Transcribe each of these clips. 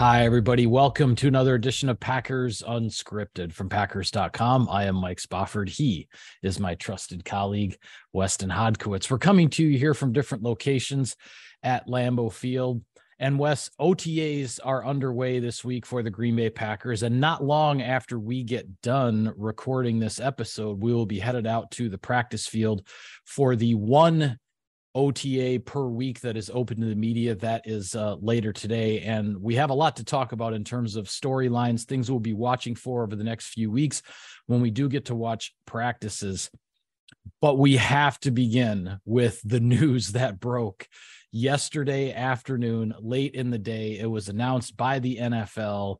Hi, everybody. Welcome to another edition of Packers Unscripted from Packers.com. I am Mike Spofford. He is my trusted colleague, Weston Hodkiewicz. We're coming to you here from different locations at Lambeau Field. And Wes, OTAs are underway this week for the Green Bay Packers. And not long after we get done recording this episode, we will be headed out to the practice field for the one OTA per week that is open to the media. That is uh, later today. And we have a lot to talk about in terms of storylines, things we'll be watching for over the next few weeks when we do get to watch practices. But we have to begin with the news that broke yesterday afternoon, late in the day. It was announced by the NFL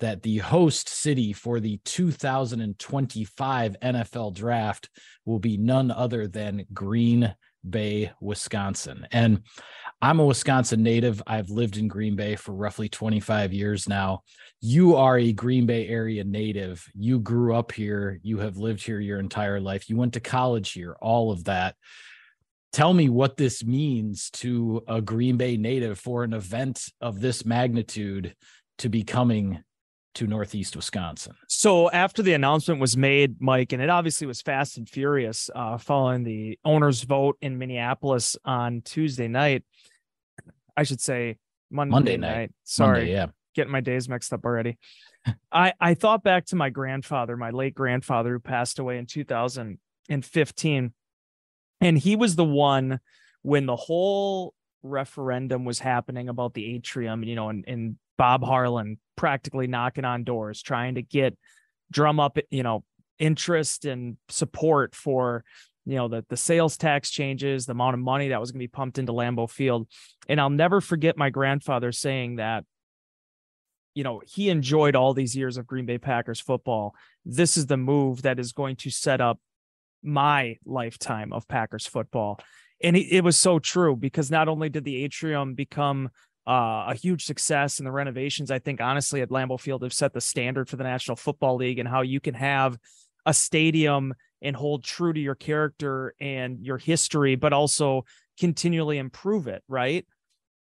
that the host city for the 2025 NFL draft will be none other than Green Bay, Wisconsin. And I'm a Wisconsin native. I've lived in Green Bay for roughly 25 years now. You are a Green Bay area native. You grew up here. You have lived here your entire life. You went to college here, all of that. Tell me what this means to a Green Bay native for an event of this magnitude to be coming to Northeast Wisconsin. So after the announcement was made, Mike, and it obviously was fast and furious uh, following the owners' vote in Minneapolis on Tuesday night. I should say Monday, Monday night. night. Sorry, Monday, yeah. getting my days mixed up already. I I thought back to my grandfather, my late grandfather, who passed away in 2015, and he was the one when the whole referendum was happening about the atrium, you know, and, and Bob Harlan practically knocking on doors, trying to get drum up, you know, interest and support for, you know, the the sales tax changes, the amount of money that was going to be pumped into Lambeau Field. And I'll never forget my grandfather saying that, you know, he enjoyed all these years of Green Bay Packers football. This is the move that is going to set up my lifetime of Packers football. And it, it was so true because not only did the atrium become uh, a huge success and the renovations. I think honestly at lambeau field have set the standard for the national football league and how you can have a stadium and hold true to your character and your history but also continually improve it right?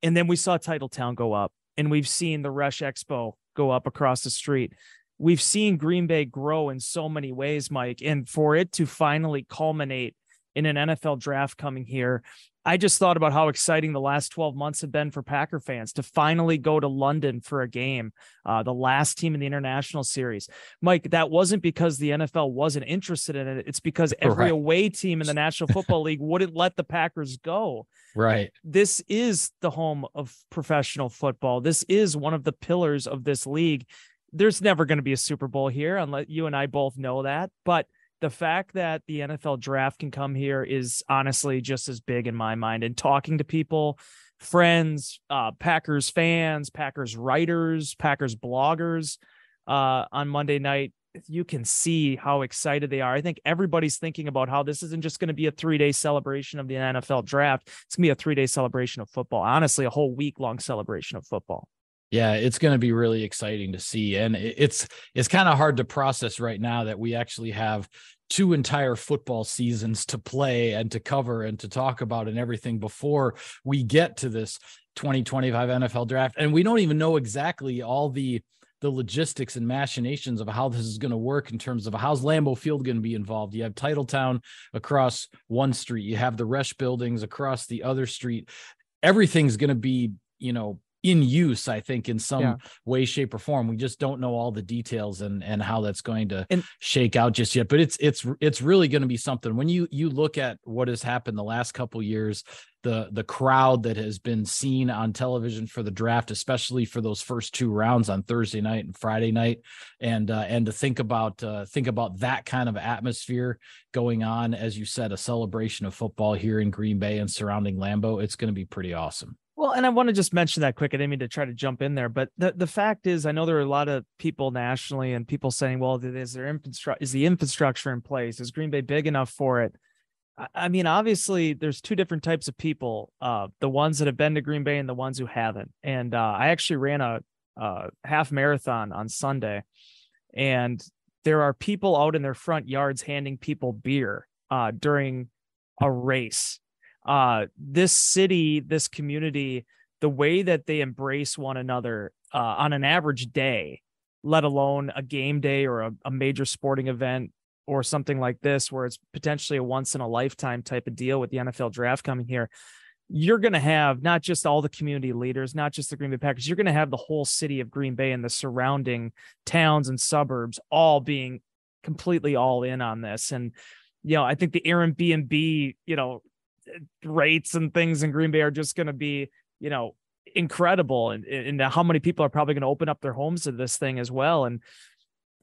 And then we saw titletown go up and we've seen the Resch Expo go up across the street. We've seen green bay grow in so many ways mike and for it to finally culminate in an NFL draft coming here I just thought about how exciting the last 12 months have been for Packer fans to finally go to London for a game, uh, the last team in the international series. Mike, that wasn't because the NFL wasn't interested in it. It's because every right. away team in the National Football League wouldn't let the Packers go. Right. This is the home of professional football. This is one of the pillars of this league. There's never going to be a Super Bowl here, unless you and I both know that. But the fact that the NFL draft can come here is honestly just as big in my mind. And talking to people, friends, uh, Packers fans, Packers writers, Packers bloggers uh, on Monday night, you can see how excited they are. I think everybody's thinking about how this isn't just going to be a three day celebration of the NFL draft. It's going to be a three day celebration of football. Honestly, a whole week long celebration of football. Yeah, it's going to be really exciting to see, and it's it's kind of hard to process right now that we actually have two entire football seasons to play and to cover and to talk about and everything before we get to this 2025 NFL draft, and we don't even know exactly all the the logistics and machinations of how this is going to work in terms of how's Lambeau Field going to be involved. You have Titletown across one street, you have the Resch buildings across the other street. Everything's going to be, you know, in use i think in some yeah. way shape or form. We just don't know all the details and and how that's going to and, shake out just yet but it's it's it's really going to be something. When you you look at what has happened the last couple years the the crowd that has been seen on television for the draft especially for those first two rounds on thursday night and friday night and uh, and to think about uh, think about that kind of atmosphere going on as you said a celebration of football here in green bay and surrounding lambeau it's going to be pretty awesome well, and I want to just mention that quick. I didn't mean to try to jump in there, but the, the fact is, I know there are a lot of people nationally and people saying, well, is there infrastructure, is the infrastructure in place? Is Green Bay big enough for it? I mean, obviously, there's two different types of people: uh, the ones that have been to Green Bay and the ones who haven't. And uh, I actually ran a, a half marathon on Sunday, and there are people out in their front yards handing people beer uh, during a race uh this city this community the way that they embrace one another uh, on an average day, let alone a game day or a, a major sporting event or something like this, where it's potentially a once in a lifetime type of deal with the NFL draft coming here you're going to have not just all the community leaders, not just the Green Bay Packers, you're going to have the whole city of Green Bay and the surrounding towns and suburbs all being completely all in on this. And, you know, I think the Airbnb, you know, rates and things in Green Bay are just going to be, you know, incredible. And, and how many people are probably going to open up their homes to this thing as well. And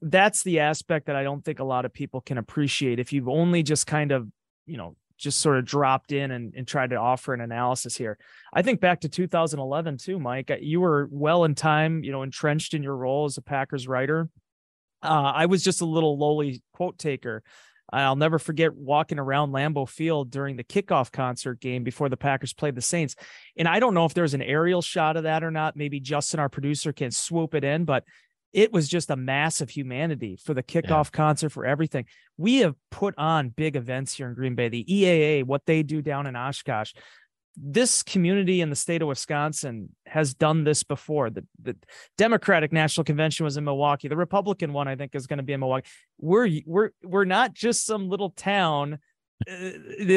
that's the aspect that I don't think a lot of people can appreciate. If you've only just kind of, you know, just sort of dropped in and, and tried to offer an analysis here. I think back to 2011 too, Mike. You were well in time, you know, entrenched in your role as a Packers writer. Uh, I was just a little lowly quote taker. I'll never forget walking around Lambeau Field during the kickoff concert game before the Packers played the Saints. And I don't know if there's an aerial shot of that or not. Maybe Justin, our producer, can swoop it in, but it was just a mass of humanity for the kickoff yeah. concert for everything. We have put on big events here in Green Bay. The EAA, what they do down in Oshkosh, this community in the state of Wisconsin has done this before. The, the Democratic National Convention was in Milwaukee. The Republican one, I think, is going to be in Milwaukee. We're we're we're not just some little town uh,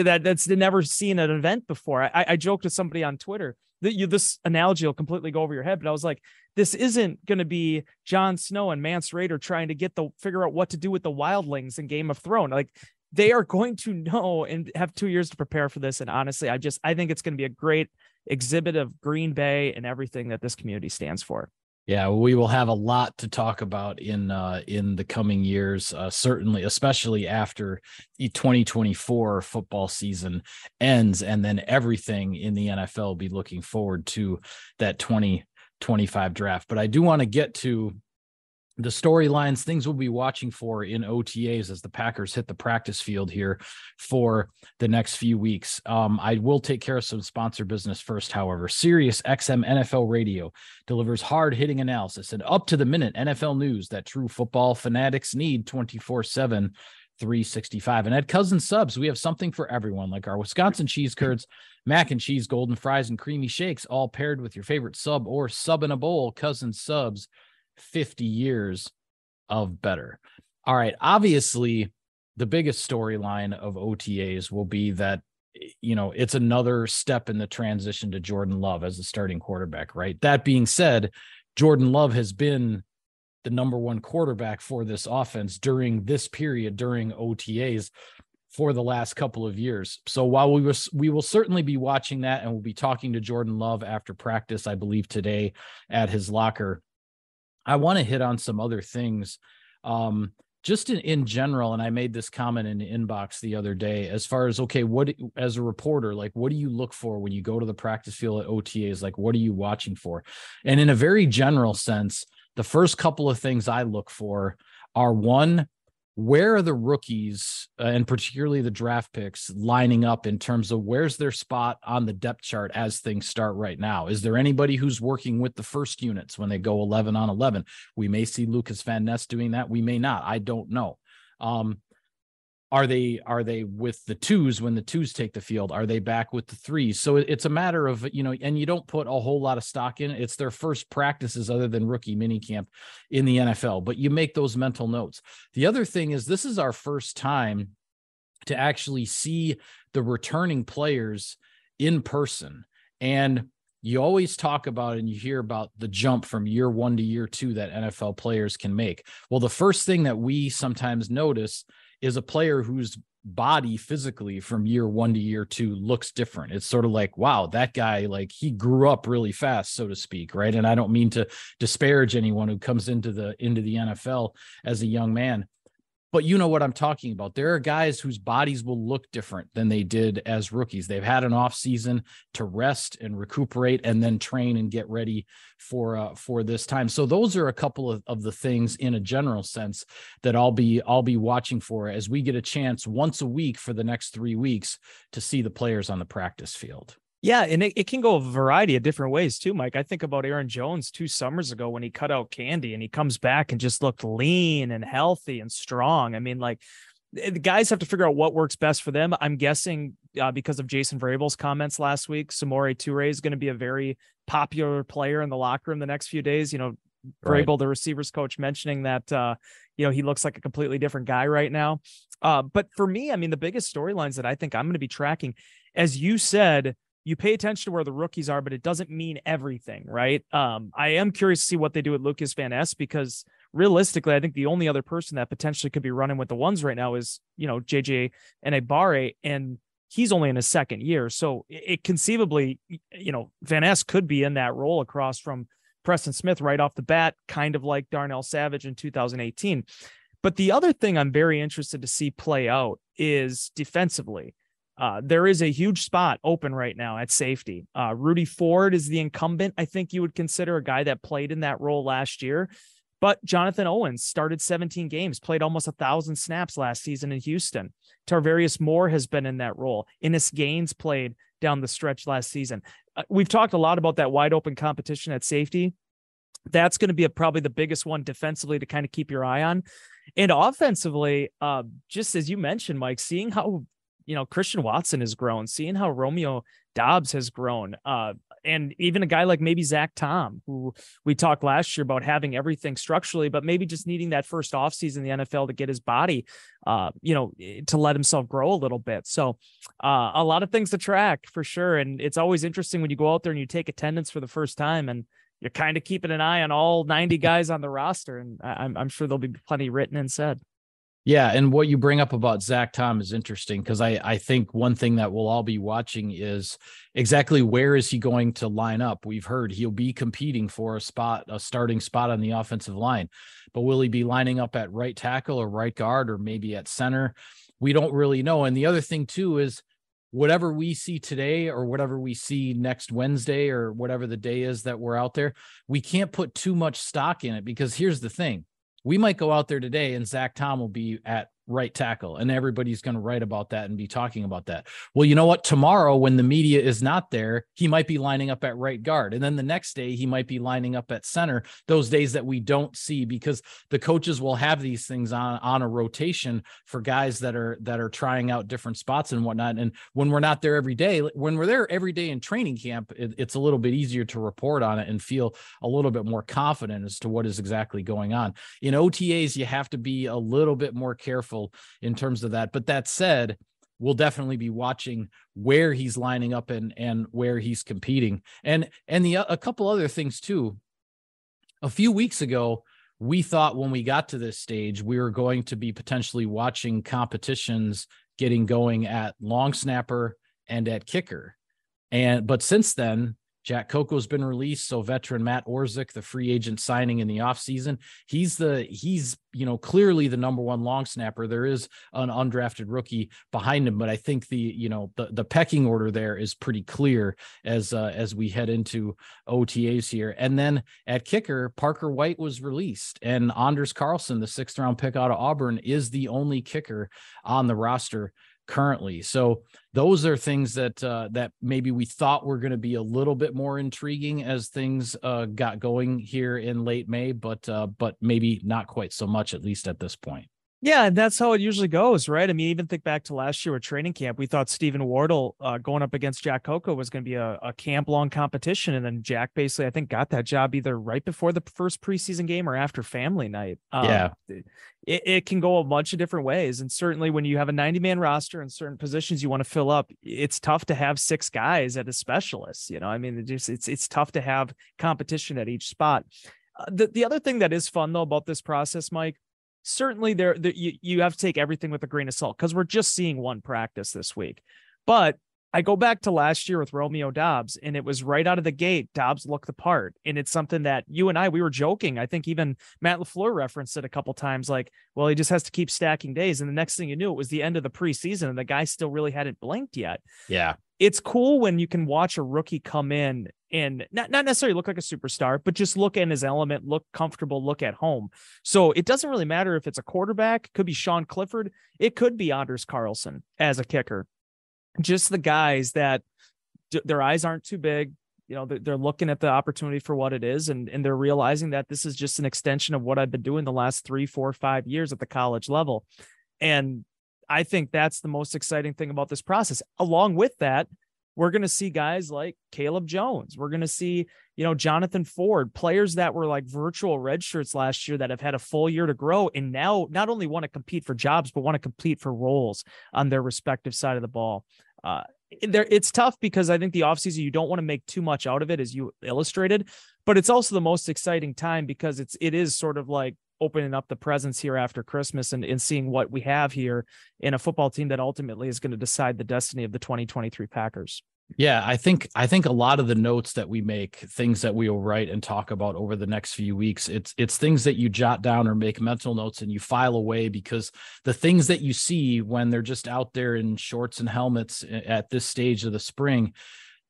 that that's never seen an event before. I, I joked with somebody on Twitter that you this analogy will completely go over your head, but I was like, this isn't going to be Jon Snow and Mance Rayder trying to get the figure out what to do with the wildlings in Game of Thrones. Like they are going to know and have two years to prepare for this. And honestly, I just I think it's going to be a great exhibit of Green Bay and everything that this community stands for. Yeah, we will have a lot to talk about in uh, in the coming years, uh, certainly, especially after the 2024 football season ends, and then everything in the NFL will be looking forward to that 2025 draft. But I do want to get to the storylines, things we'll be watching for in OTAs as the Packers hit the practice field here for the next few weeks. Um, I will take care of some sponsor business first, however. Sirius XM NFL Radio delivers hard hitting analysis and up to the minute NFL news that true football fanatics need 24 7. 365 and at Cousins Subs we have something for everyone like our wisconsin cheese curds mac and cheese golden fries and creamy shakes all paired with your favorite sub or sub in a bowl Cousins Subs 50 years of better. All right. Obviously, the biggest storyline of OTAs will be that, you know, it's another step in the transition to Jordan Love as the starting quarterback, right? That being said, Jordan Love has been the number one quarterback for this offense during this period, during OTAs for the last couple of years. So while we was we will certainly be watching that and we'll be talking to Jordan Love after practice, I believe today at his locker. I want to hit on some other things. Um, just in, in general, and I made this comment in the inbox the other day as far as okay, what as a reporter, like what do you look for when you go to the practice field at OTAs? Like, what are you watching for? And in a very general sense, the first couple of things I look for are one, where are the rookies uh, and particularly the draft picks lining up in terms of where's their spot on the depth chart as things start right now? Is there anybody who's working with the first units when they go 11 on 11 we may see lucas van ness doing that. We may not. I don't know. Um, are they are they with the twos when the twos take the field? Are they back with the threes? So it's a matter of you know and you don't put a whole lot of stock in. It it's their first practices other than rookie minicamp in the nfl but you make those mental notes. The other thing is this is our first time to actually see the returning players in person. And you always talk about and you hear about the jump from year one to year two that NFL players can make. Well, the first thing that we sometimes notice is a player whose body physically from year one to year two looks different. It's sort of like, wow, that guy, like he grew up really fast, so to speak. Right. And I don't mean to disparage anyone who comes into the into the NFL as a young man, but you know what I'm talking about. There are guys whose bodies will look different than they did as rookies. They've had an off season to rest and recuperate and then train and get ready for uh, for this time. So those are a couple of, of the things in a general sense that I'll be I'll be watching for as we get a chance once a week for the next 3 weeks to see the players on the practice field. Yeah, and it, it can go a variety of different ways too, Mike. I think about Aaron Jones two summers ago when he cut out candy and he comes back and just looked lean and healthy and strong. I mean, like the guys have to figure out what works best for them. I'm guessing uh, because of Jason Vrabel's comments last week, Samori Toure is going to be a very popular player in the locker room the next few days. You know, Vrabel, right. the receivers coach, mentioning that uh, you know he looks like a completely different guy right now. Uh, but for me, I mean, the biggest storylines that I think I'm going to be tracking, as you said, you pay attention to where the rookies are, but it doesn't mean everything, right? Um, I am curious to see what they do with Lucas Van Ness because realistically, I think the only other person that potentially could be running with the ones right now is, you know, JJ and Enagbare, and he's only in his second year. So it, it conceivably, you know, Van Ness could be in that role across from Preston Smith right off the bat, kind of like Darnell Savage in 2018. But the other thing I'm very interested to see play out is defensively. Uh, there is a huge spot open right now at safety. Uh, Rudy Ford is the incumbent. I think you would consider a guy that played in that role last year. But Jonathan Owens started 17 games, played almost a thousand snaps last season in Houston. Tarvarius Moore has been in that role. Innis Gaines played down the stretch last season. Uh, we've talked a lot about that wide open competition at safety. That's going to be a, probably the biggest one defensively to kind of keep your eye on. And offensively, uh, just as you mentioned, Mike, seeing how you know Christian Watson has grown, seeing how Romeo Doubs has grown, uh, and even a guy like maybe Zach Tom, who we talked last year about having everything structurally, but maybe just needing that first offseason in the NFL to get his body, uh, you know, eh, to let himself grow a little bit. So uh, a lot of things to track for sure. And it's always interesting when you go out there and you take attendance for the first time and you're kind of keeping an eye on all 90 guys on the roster. And I'm, I'm sure there'll be plenty written and said. Yeah, and what you bring up about Zach Tom is interesting because I I think one thing that we'll all be watching is exactly where is he going to line up. We've heard he'll be competing for a spot, a starting spot on the offensive line, but will he be lining up at right tackle or right guard or maybe at center? We don't really know. And the other thing too is whatever we see today or whatever we see next Wednesday or whatever the day is that we're out there, we can't put too much stock in it because here's the thing we might go out there today and Zach Tom will be at right tackle and everybody's going to write about that and be talking about that. Well you know what? Tomorrow when the media is not there he might be lining up at right guard and then the next day he might be lining up at center. Those days that we don't see because the coaches will have these things on on a rotation for guys that are that are trying out different spots and whatnot and when we're not there every day when we're there every day in training camp it, it's a little bit easier to report on it and feel a little bit more confident as to what is exactly going on. In otas you have to be a little bit more careful careful in terms of that. But that said, we'll definitely be watching where he's lining up and and where he's competing. And and the a couple other things too. A few weeks ago, we thought when we got to this stage, we were going to be potentially watching competitions getting going at long snapper and at kicker. And but since then, Jack Coco's been released. So veteran Matt Orzech, the free agent signing in the offseason, he's the he's you know clearly the number one long snapper. There is an undrafted rookie behind him, but I think the you know the the pecking order there is pretty clear as uh, as we head into OTAs here. And then at kicker, Parker White was released, and Anders Carlson, the sixth round pick out of Auburn, is the only kicker on the roster currently. So those are things that uh, that maybe we thought were going to be a little bit more intriguing as things uh, got going here in late May, but uh, but maybe not quite so much at least at this point. Yeah, and that's how it usually goes, right? I mean, even think back to last year at training camp, we thought Steven Wirtel uh, going up against Jack Coco was going to be a, a camp long competition. And then Jack basically, I think, got that job either right before the first preseason game or after family night. Um, yeah. It, it can go a bunch of different ways. And certainly when you have a 90 man roster and certain positions you want to fill up, it's tough to have six guys at a specialist. You know, I mean, it just, it's, it's tough to have competition at each spot. Uh, the, the other thing that is fun though about this process, Mike, certainly there, there you, you have to take everything with a grain of salt because we're just seeing one practice this week. But I go back to last year with Romeo Doubs, and it was right out of the gate. Doubs looked the part, and it's something that you and I we were joking. I think even Matt LaFleur referenced it a couple times, like, "Well, he just has to keep stacking days." And the next thing you knew, it was the end of the preseason, and the guy still really hadn't blinked yet. Yeah, it's cool when you can watch a rookie come in and not, not necessarily look like a superstar, but just look in his element, look comfortable, look at home. So it doesn't really matter if it's a quarterback, could be Sean Clifford, it could be Anders Carlson as a kicker. Just the guys that d- their eyes aren't too big. You know, they're looking at the opportunity for what it is, and, and they're realizing that this is just an extension of what I've been doing the last three, four, five years at the college level. And I think that's the most exciting thing about this process. Along with that, we're going to see guys like Caleb Jones. We're going to see, you know, Jonathan Ford, players that were like virtual red shirts last year that have had a full year to grow and now not only want to compete for jobs, but want to compete for roles on their respective side of the ball. Uh, there it's tough because I think the offseason you don't want to make too much out of it as you illustrated, but it's also the most exciting time because it's it is sort of like opening up the presents here after Christmas and, and seeing what we have here in a football team that ultimately is going to decide the destiny of the 2023 Packers. Yeah, I think I think a lot of the notes that we make, things that we will write and talk about over the next few weeks, it's it's things that you jot down or make mental notes and you file away because the things that you see when they're just out there in shorts and helmets at this stage of the spring,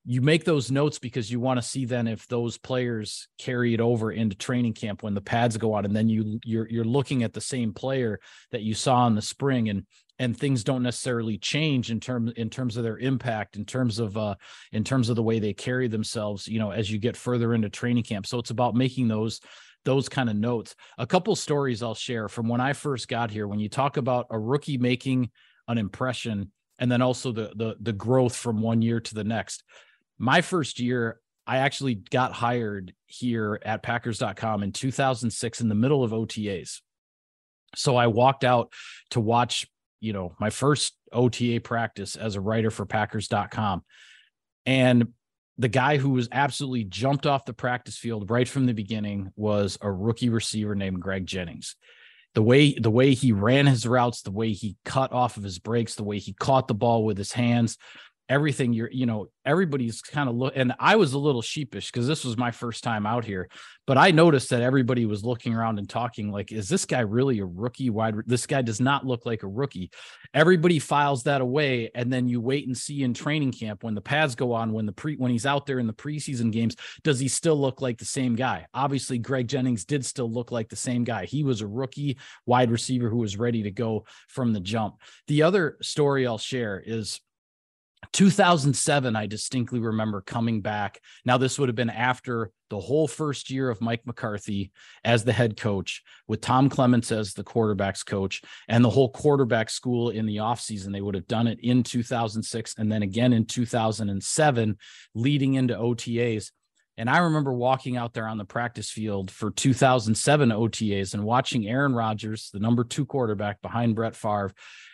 you make those notes because you want to see then if those players carry it over into training camp when the pads go on and then you you're you're looking at the same player that you saw in the spring and and things don't necessarily change in terms in terms of their impact in terms of uh in terms of the way they carry themselves you know as you get further into training camp. So it's about making those those kind of notes. A couple stories i'll share from when i first got here when you talk about a rookie making an impression and then also the the the growth from one year to the next my first year, I actually got hired here at Packers.com in 2006 in the middle of OTAs. So I walked out to watch, you know, my first OTA practice as a writer for Packers.com. And the guy who was absolutely jumped off the practice field right from the beginning was a rookie receiver named Greg Jennings. The way the way he ran his routes, the way he cut off of his breaks, the way he caught the ball with his hands, everything you're you know everybody's kind of look and i was a little sheepish because this was my first time out here but i noticed that everybody was looking around and talking like is this guy really a rookie wide this guy does not look like a rookie. Everybody files that away and then you wait and see in training camp when the pads go on when the pre when he's out there in the preseason games does he still look like the same guy? Obviously greg jennings did still look like the same guy. He was a rookie wide receiver who was ready to go from the jump. The other story i'll share is 2007, I distinctly remember coming back. Now, this would have been after the whole first year of Mike McCarthy as the head coach, with Tom Clements as the quarterbacks coach, and the whole quarterback school in the offseason. They would have done it in 2006 and then again in 2007, leading into OTAs. And I remember walking out there on the practice field for 2007 OTAs and watching Aaron Rodgers, the number two quarterback behind Brett Favre.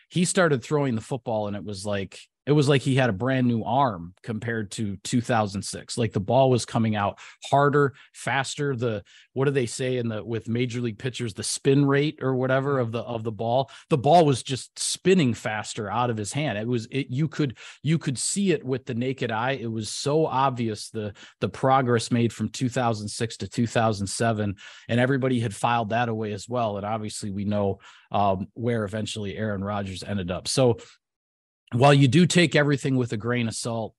He started throwing the football, and it was like it was like he had a brand new arm compared to 2006 like the ball was coming out harder faster. The what do they say in the with major league pitchers the spin rate or whatever of the of the ball? The ball was just spinning faster out of his hand. It was it you could you could see it with the naked eye. It was so obvious the the progress made from 2006 to 2007 and everybody had filed that away as well. And obviously we know um, where eventually Aaron Rodgers ended up. So while you do take everything with a grain of salt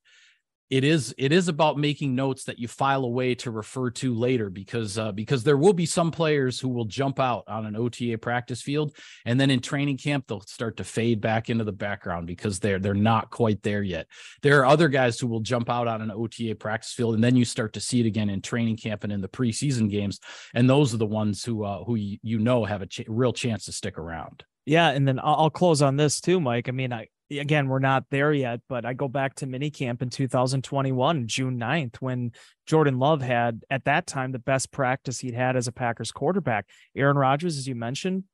it is it is about making notes that you file away to refer to later because uh, because there will be some players who will jump out on an OTA practice field and then in training camp they'll start to fade back into the background because they're they're not quite there yet. There are other guys who will jump out on an OTA practice field and then you start to see it again in training camp and in the preseason games and those are the ones who uh, who you know have a ch- real chance to stick around. Yeah, and then I'll close on this too, Mike. I mean, I again, we're not there yet, but I go back to minicamp in 2021, June 9th, when Jordan Love had at that time the best practice he'd had as a Packers quarterback. Aaron Rodgers, as you mentioned,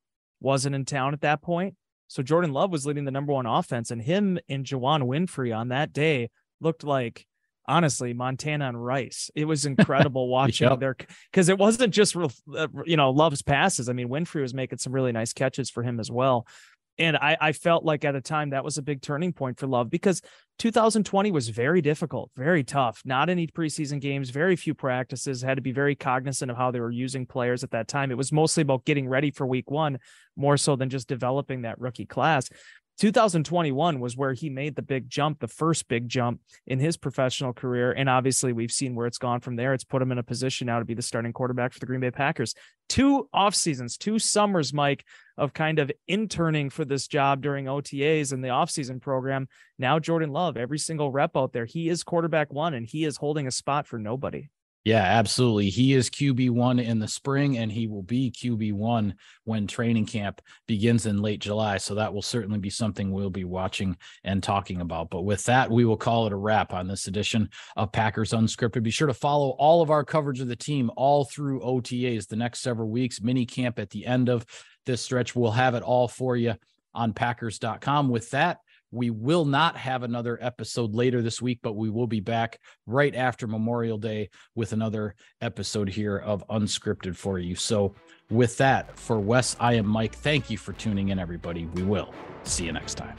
wasn't in town at that point. So Jordan Love was leading the number one offense, and him and Juwann Winfrey on that day looked like honestly Montana and Rice. It was incredible watching yep. their because it wasn't just uh, you know Love's passes. I mean Winfrey was making some really nice catches for him as well. And I, I felt like at a time that was a big turning point for Love because 2020 was very difficult, very tough. Not any preseason games, very few practices, had to be very cognizant of how they were using players at that time. It was mostly about getting ready for week one, more so than just developing that rookie class. 2021 was where he made the big jump, the first big jump in his professional career. And obviously, we've seen where it's gone from there. It's put him in a position now to be the starting quarterback for the Green Bay Packers. Two off seasons, two summers, Mike, of kind of interning for this job during OTAs and the offseason program. Now, Jordan Love, every single rep out there, he is quarterback one and he is holding a spot for nobody. Yeah, absolutely. He is QB1 in the spring and he will be QB1 when training camp begins in late July. So that will certainly be something we'll be watching and talking about. But with that, we will call it a wrap on this edition of Packers Unscripted. Be sure to follow all of our coverage of the team all through OTAs the next several weeks, mini camp at the end of this stretch. We'll have it all for you on Packers.com. With that, we will not have another episode later this week, but we will be back right after Memorial Day with another episode here of Unscripted for you. So, with that, for Wes, I am Mike. Thank you for tuning in, everybody. We will see you next time.